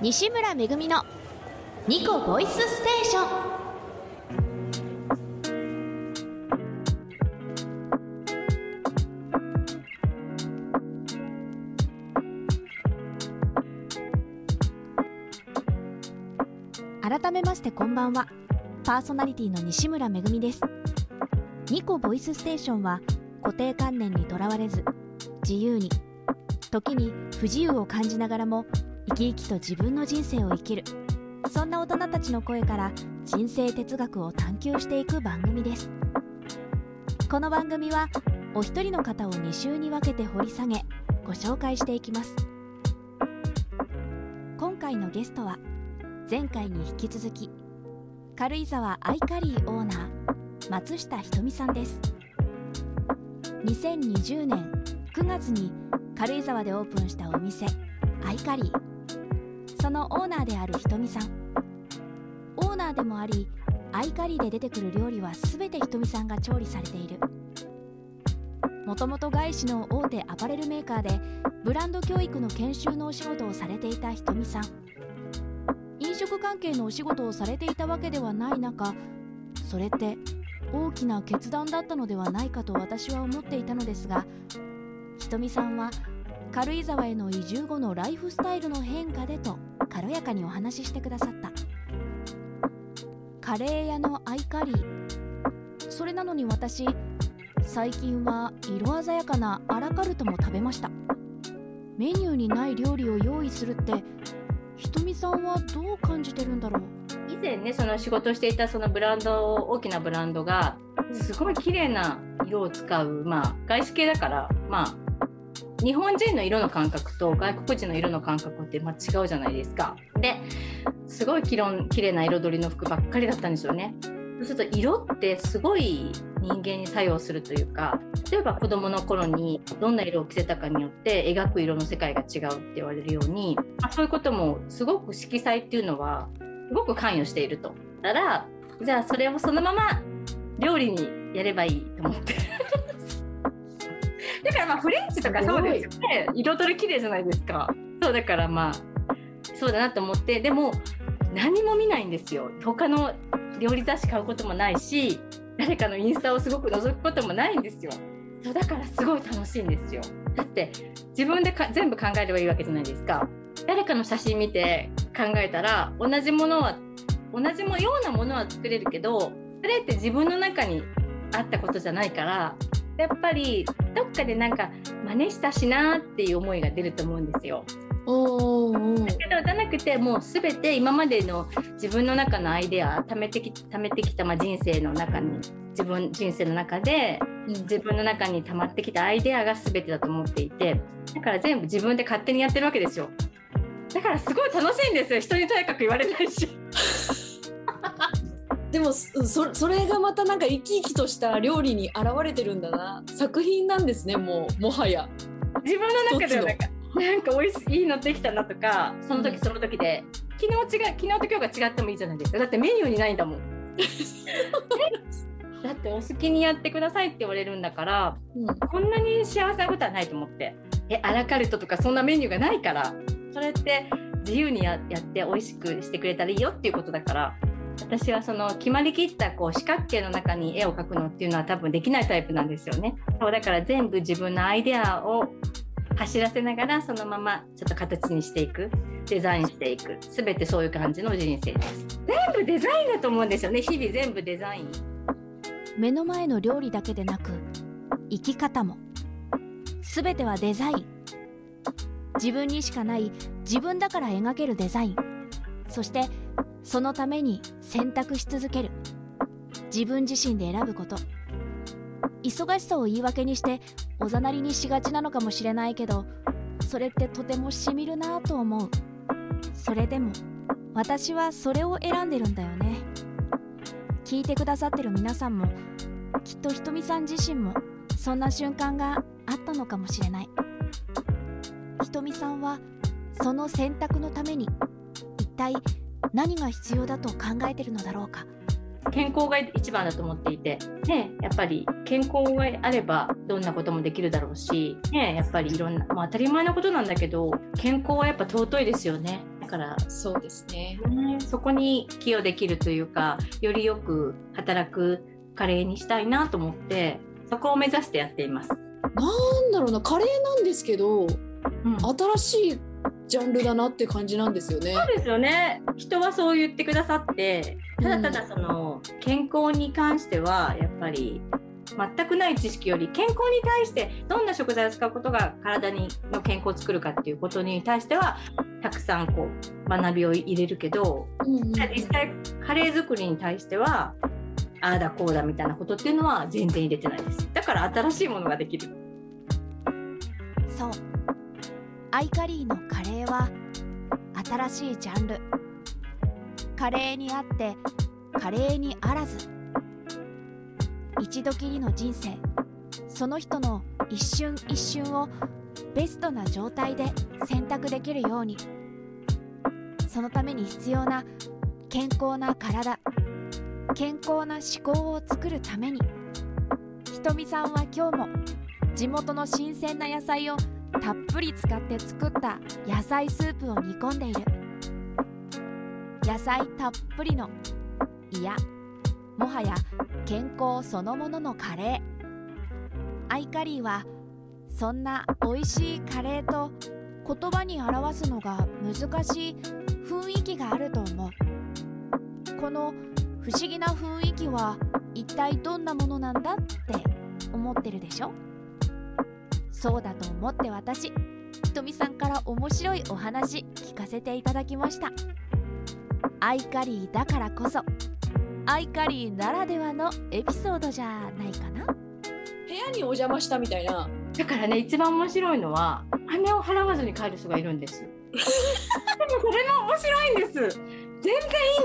西村めぐみのニコボイスステーション。改めましてこんばんは。パーソナリティの西村めぐみです。ニコボイスステーションは固定観念にとらわれず自由に時に不自由を感じながらも生き生きと自分の人生を生きる。そんな大人たちの声から人生哲学を探求していく番組です。この番組はお一人の方を2週に分けて掘り下げご紹介していきます。今回のゲストは前回に引き続き軽井沢アイカリーオーナー松下ひとみさんです。2020年9月に軽井沢でオープンしたお店アイカリー。そのオーナーであるひとみさん。オーナーでもありアイカリーで出てくる料理は全てひとみさんが調理されている。もともと外資の大手アパレルメーカーでブランド教育の研修のお仕事をされていたひとみさん。飲食関係のお仕事をされていたわけではない中それって大きな決断だったのではないかと私は思っていたのですがひとみさんは軽井沢への移住後のライフスタイルの変化でと。軽やかにお話ししてくださった。カレー屋のアイカリ。ーそれなのに私最近は色鮮やかなアラカルトも食べました。メニューにない料理を用意するってひとみさんはどう感じてるんだろう？以前ねその仕事していたそのブランド大きなブランドがすごい綺麗な色を使うまあ外資系だからまあ日本人の色の感覚と外国人の色の感覚ってま違うじゃないですか。ですごいきろん綺麗な彩りの服ばっかりだったんですよね。そうすると色ってすごい人間に作用するというか例えば子どもの頃にどんな色を着せたかによって描く色の世界が違うって言われるように、まあ、そういうこともすごく色彩っていうのはすごく関与していると。だからじゃあそれをそのまま料理にやればいいと思って。だからまあフレンチとかそうですよね。彩り綺麗じゃないですか。そうだからまあそうだなと思って。でも何も見ないんですよ。他の料理雑誌買うこともないし誰かのインスタをすごく覗くこともないんですよ。そうだからすごい楽しいんですよ。だって自分でか全部考えればいいわけじゃないですか。誰かの写真見て考えたら同じものは同じようなものは作れるけどそれって自分の中にあったことじゃないからやっぱりどっかでなんか真似したしなっていう思いが出ると思うんですよ。おだけどじゃなくてもう全て今までの自分の中のアイデア貯めてき貯めてきた、まあ、人生の中に自分人生の中で自分の中に溜まってきたアイデアが全てだと思っていてだから全部自分で勝手にやってるわけですよ。だからすごい楽しいんですよ。人にとやかく言われないしでもそそれがまたなんか生き生きとした料理に現れてるんだな。作品なんですねもうもはや。自分の中ではなんかなんか美味しいいのできたなとかその時その時で、うん、昨日違う昨日と今日が違ってもいいじゃないですか。だってメニューにないんだもん。だってお好きにやってくださいって言われるんだから、うん、こんなに幸せなことはないと思って。えアラカルトとかそんなメニューがないから。それって自由にやって美味しくしてくれたらいいよっていうことだから私はその決まりきったこう四角形の中に絵を描くのっていうのは多分できないタイプなんですよね。そうだから全部自分のアイデアを走らせながらそのままちょっと形にしていく。デザインしていく。全てそういう感じの人生です。全部デザインだと思うんですよね。日々全部デザイン。目の前の料理だけでなく生き方も。全てはデザイン。自分にしかない自分だから描けるデザイン。そしてそのために選択し続ける。自分自身で選ぶこと。忙しさを言い訳にしておざなりにしがちなのかもしれないけどそれってとてもしみるなぁと思う。それでも私はそれを選んでるんだよね。聞いてくださってる皆さんもきっとひとみさん自身もそんな瞬間があったのかもしれない。ひとみさんはその選択のために一体何が必要だと考えてるのだろうか？健康が一番だと思っていて、ね、やっぱり健康があればどんなこともできるだろうし、ね、やっぱりいろんな、まあ、当たり前のことなんだけど健康はやっぱ尊いですよね。だからそうですね。ね、そこに寄与できるというかよりよく働くカレーにしたいなと思ってそこを目指してやっています。なんだろうなカレーなんですけどうん。新しいジャンルだなって感じなんですよね。そうですよね。人はそう言ってくださってただただその健康に関してはやっぱり全くない知識より健康に対してどんな食材を使うことが体にの健康を作るかっていうことに対してはたくさんこう学びを入れるけどうんうんうん。実際カレー作りに対してはああだこうだみたいなことっていうのは全然入れてないです。だから新しいものができる。そうアイカリーのカレーは新しいジャンル。カレーにあってカレーにあらず。一度きりの人生。その人の一瞬一瞬をベストな状態で選択できるように。そのために必要な健康な体。健康な思考を作るために。ひとみさんは今日も地元の新鮮な野菜をたっぷり使って作った野菜スープを煮込んでいる。野菜たっぷりのいやもはや健康そのもののカレー。アイカリーはそんな美味しいカレーと言葉に表すのが難しい雰囲気があると思う。この不思議な雰囲気は一体どんなものなんだって思ってるでしょ？そうだと思って私ひとみさんから面白いお話聞かせていただきました。アイカリーだからこそアイカリーならではのエピソードじゃないかな。部屋にお邪魔したみたいな。だからね一番面白いのは金を払わずに帰る人がいるんです。でもそれも面白いんです。全然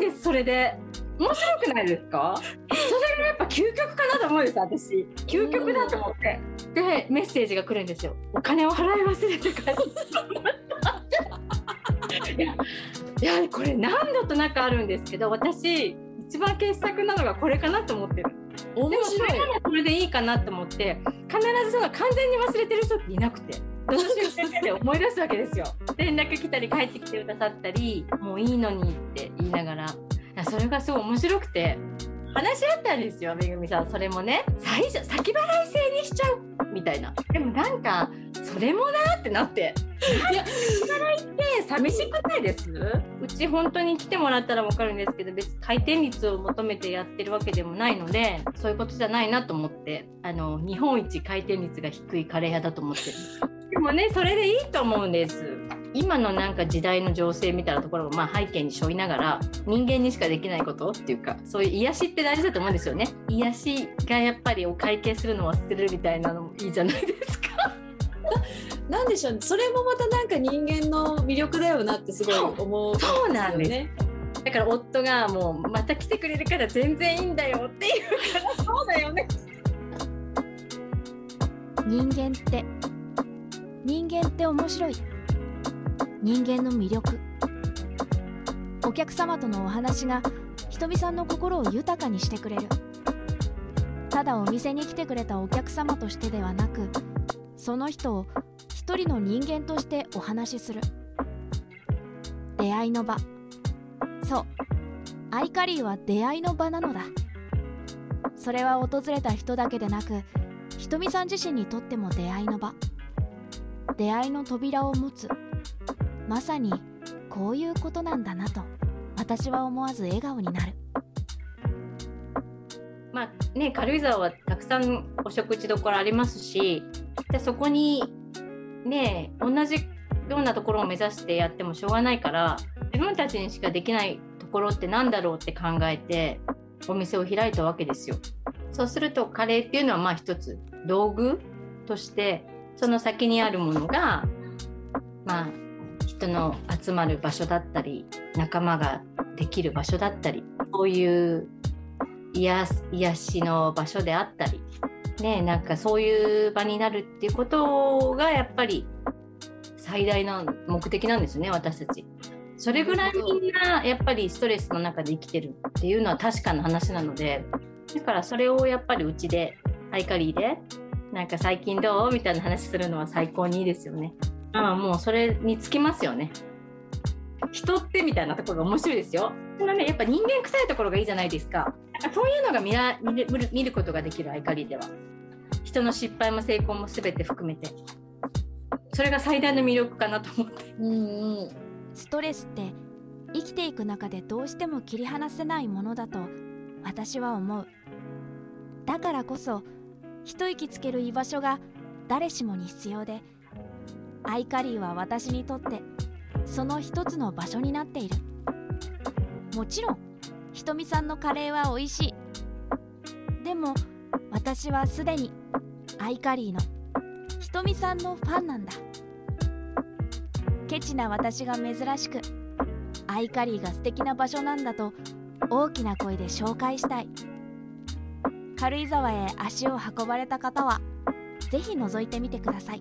いいんですそれで面白くないですか？それがやっぱ究極かなと思うんです私。究極だと思って。でメッセージが来るんですよ。お金を払い忘れていやいやこれ何度となくあるんですけど私一番傑作なのがこれかなと思ってる。面でもそ白いれな。らそれでいいかなと思って必ずその完全に忘れてる人っていなくて私が先生で思い出すわけですよ。連絡来たり帰ってきてくださったりもういいのにって言いながらそれがすごい面白くて。話し合ったんですよめぐみさん。それもね。最初先払い制にしちゃうみたいな。でもなんかそれもなってなって。いや。先払いって寂しくないです？うち本当に来てもらったら分かるんですけど別に回転率を求めてやってるわけでもないのでそういうことじゃないなと思って。あの日本一回転率が低いカレー屋だと思って。るでもねそれでいいと思うんです今のなんか時代の情勢みたいなところがまあ背景に背負いながら人間にしかできないことっていうかそういう癒しって大事だと思うんですよね。癒しがやっぱりお会計するのを忘れるみたいなのもいいじゃないですか。なんでしょうね。それもまたなんか人間の魅力だよなってすごい思う、そうなんです。ね。だから夫がもうまた来てくれるから全然いいんだよっていうから。そうだよね。人間って人間って面白い人間の魅力。お客様とのお話がひとみさんの心を豊かにしてくれる。ただお店に来てくれたお客様としてではなくその人を一人の人間としてお話しする。出会いの場。そう。アイカリーは出会いの場なのだ。それは訪れた人だけでなくひとみさん自身にとっても出会いの場。出会いの扉を持つ。まさにこういうことなんだなと私は思わず笑顔になるまあね軽井沢はたくさんお食事どころありますしでそこにね同じようなところを目指してやってもしょうがないから自分たちにしかできないところってなんだろうって考えてお店を開いたわけですよ。そうするとカレーっていうのはまあ一つ道具としてその先にあるものがまあ人の集まる場所だったり仲間ができる場所だったりそういう癒癒しの場所であったりねなんかそういう場になるっていうことがやっぱり最大の目的なんですね私たち。それぐらいみんなやっぱりストレスの中で生きてるっていうのは確かな話なのでだからそれをやっぱりうちでアイカリーでなんか最近どう？みたいな話するのは最高にいいですよね。ああもうそれにつきますよね。人ってみたいなところが面白いですよ。そのね、やっぱ人間臭いところがいいじゃないですか。そういうのが見ら見る見ることができるアイカリでは。人の失敗も成功も全て含めて。それが最大の魅力かなと思って。うんうんストレスって生きていく中でどうしても切り離せないものだと私は思うだからこそ一息つける居場所が誰しもに必要でアイカリーは私にとってその一つの場所になっている。もちろんひとみさんのカレーは美味しい。でも私はすでにアイカリーのひとみさんのファンなんだ。ケチな私が珍しくアイカリーが素敵な場所なんだと大きな声で紹介したい。軽井沢へ足を運ばれた方はぜひ覗いてみてください。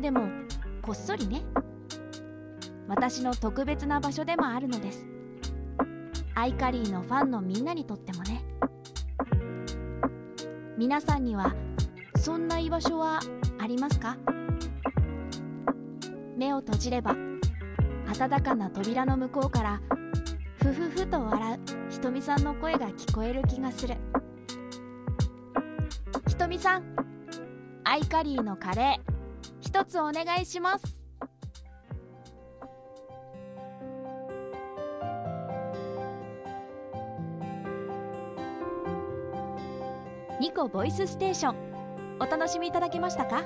でもこっそりね。私の特別な場所でもあるのです。アイカリーのファンのみんなにとってもね。皆さんにはそんな居場所はありますか？目を閉じれば暖かな扉の向こうからふふふと笑うひとみさんの声が聞こえる気がする。ひとみさんアイカリーのカレー。一つお願いします。ニコボイスステーション。お楽しみいただけましたか？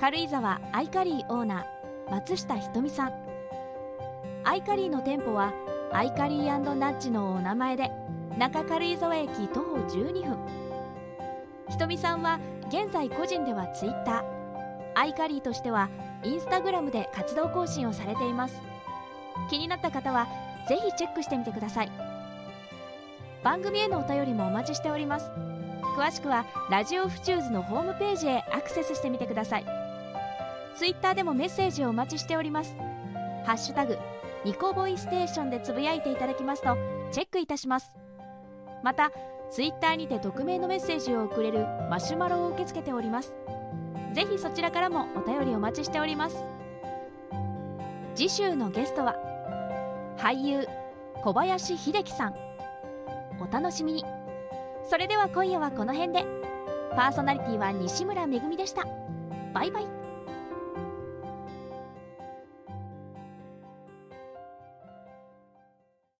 軽井沢アイカリーオーナー松下ひとみさん。アイカリーの店舗はアイカリーナッジのお名前で中軽井沢駅徒歩12分。ひとみさんは現在個人ではツイッター。アイカリーとしてはインスタグラムで活動更新をされています。気になった方はぜひチェックしてみてください。番組へのお便りもお待ちしております。詳しくはラジオフチューズのホームページへアクセスしてみてください。ツイッターでもメッセージをお待ちしております。ハッシュタグニコボイステーションでつぶやいていただきますとチェックいたします。またツイッターにて匿名のメッセージを送れるマシュマロを受け付けております。ぜひそちらからもお便りお待ちしております。次週のゲストは俳優小林秀樹さん。お楽しみに。それでは今夜はこの辺で。パーソナリティは西村めぐみでした。バイバイ。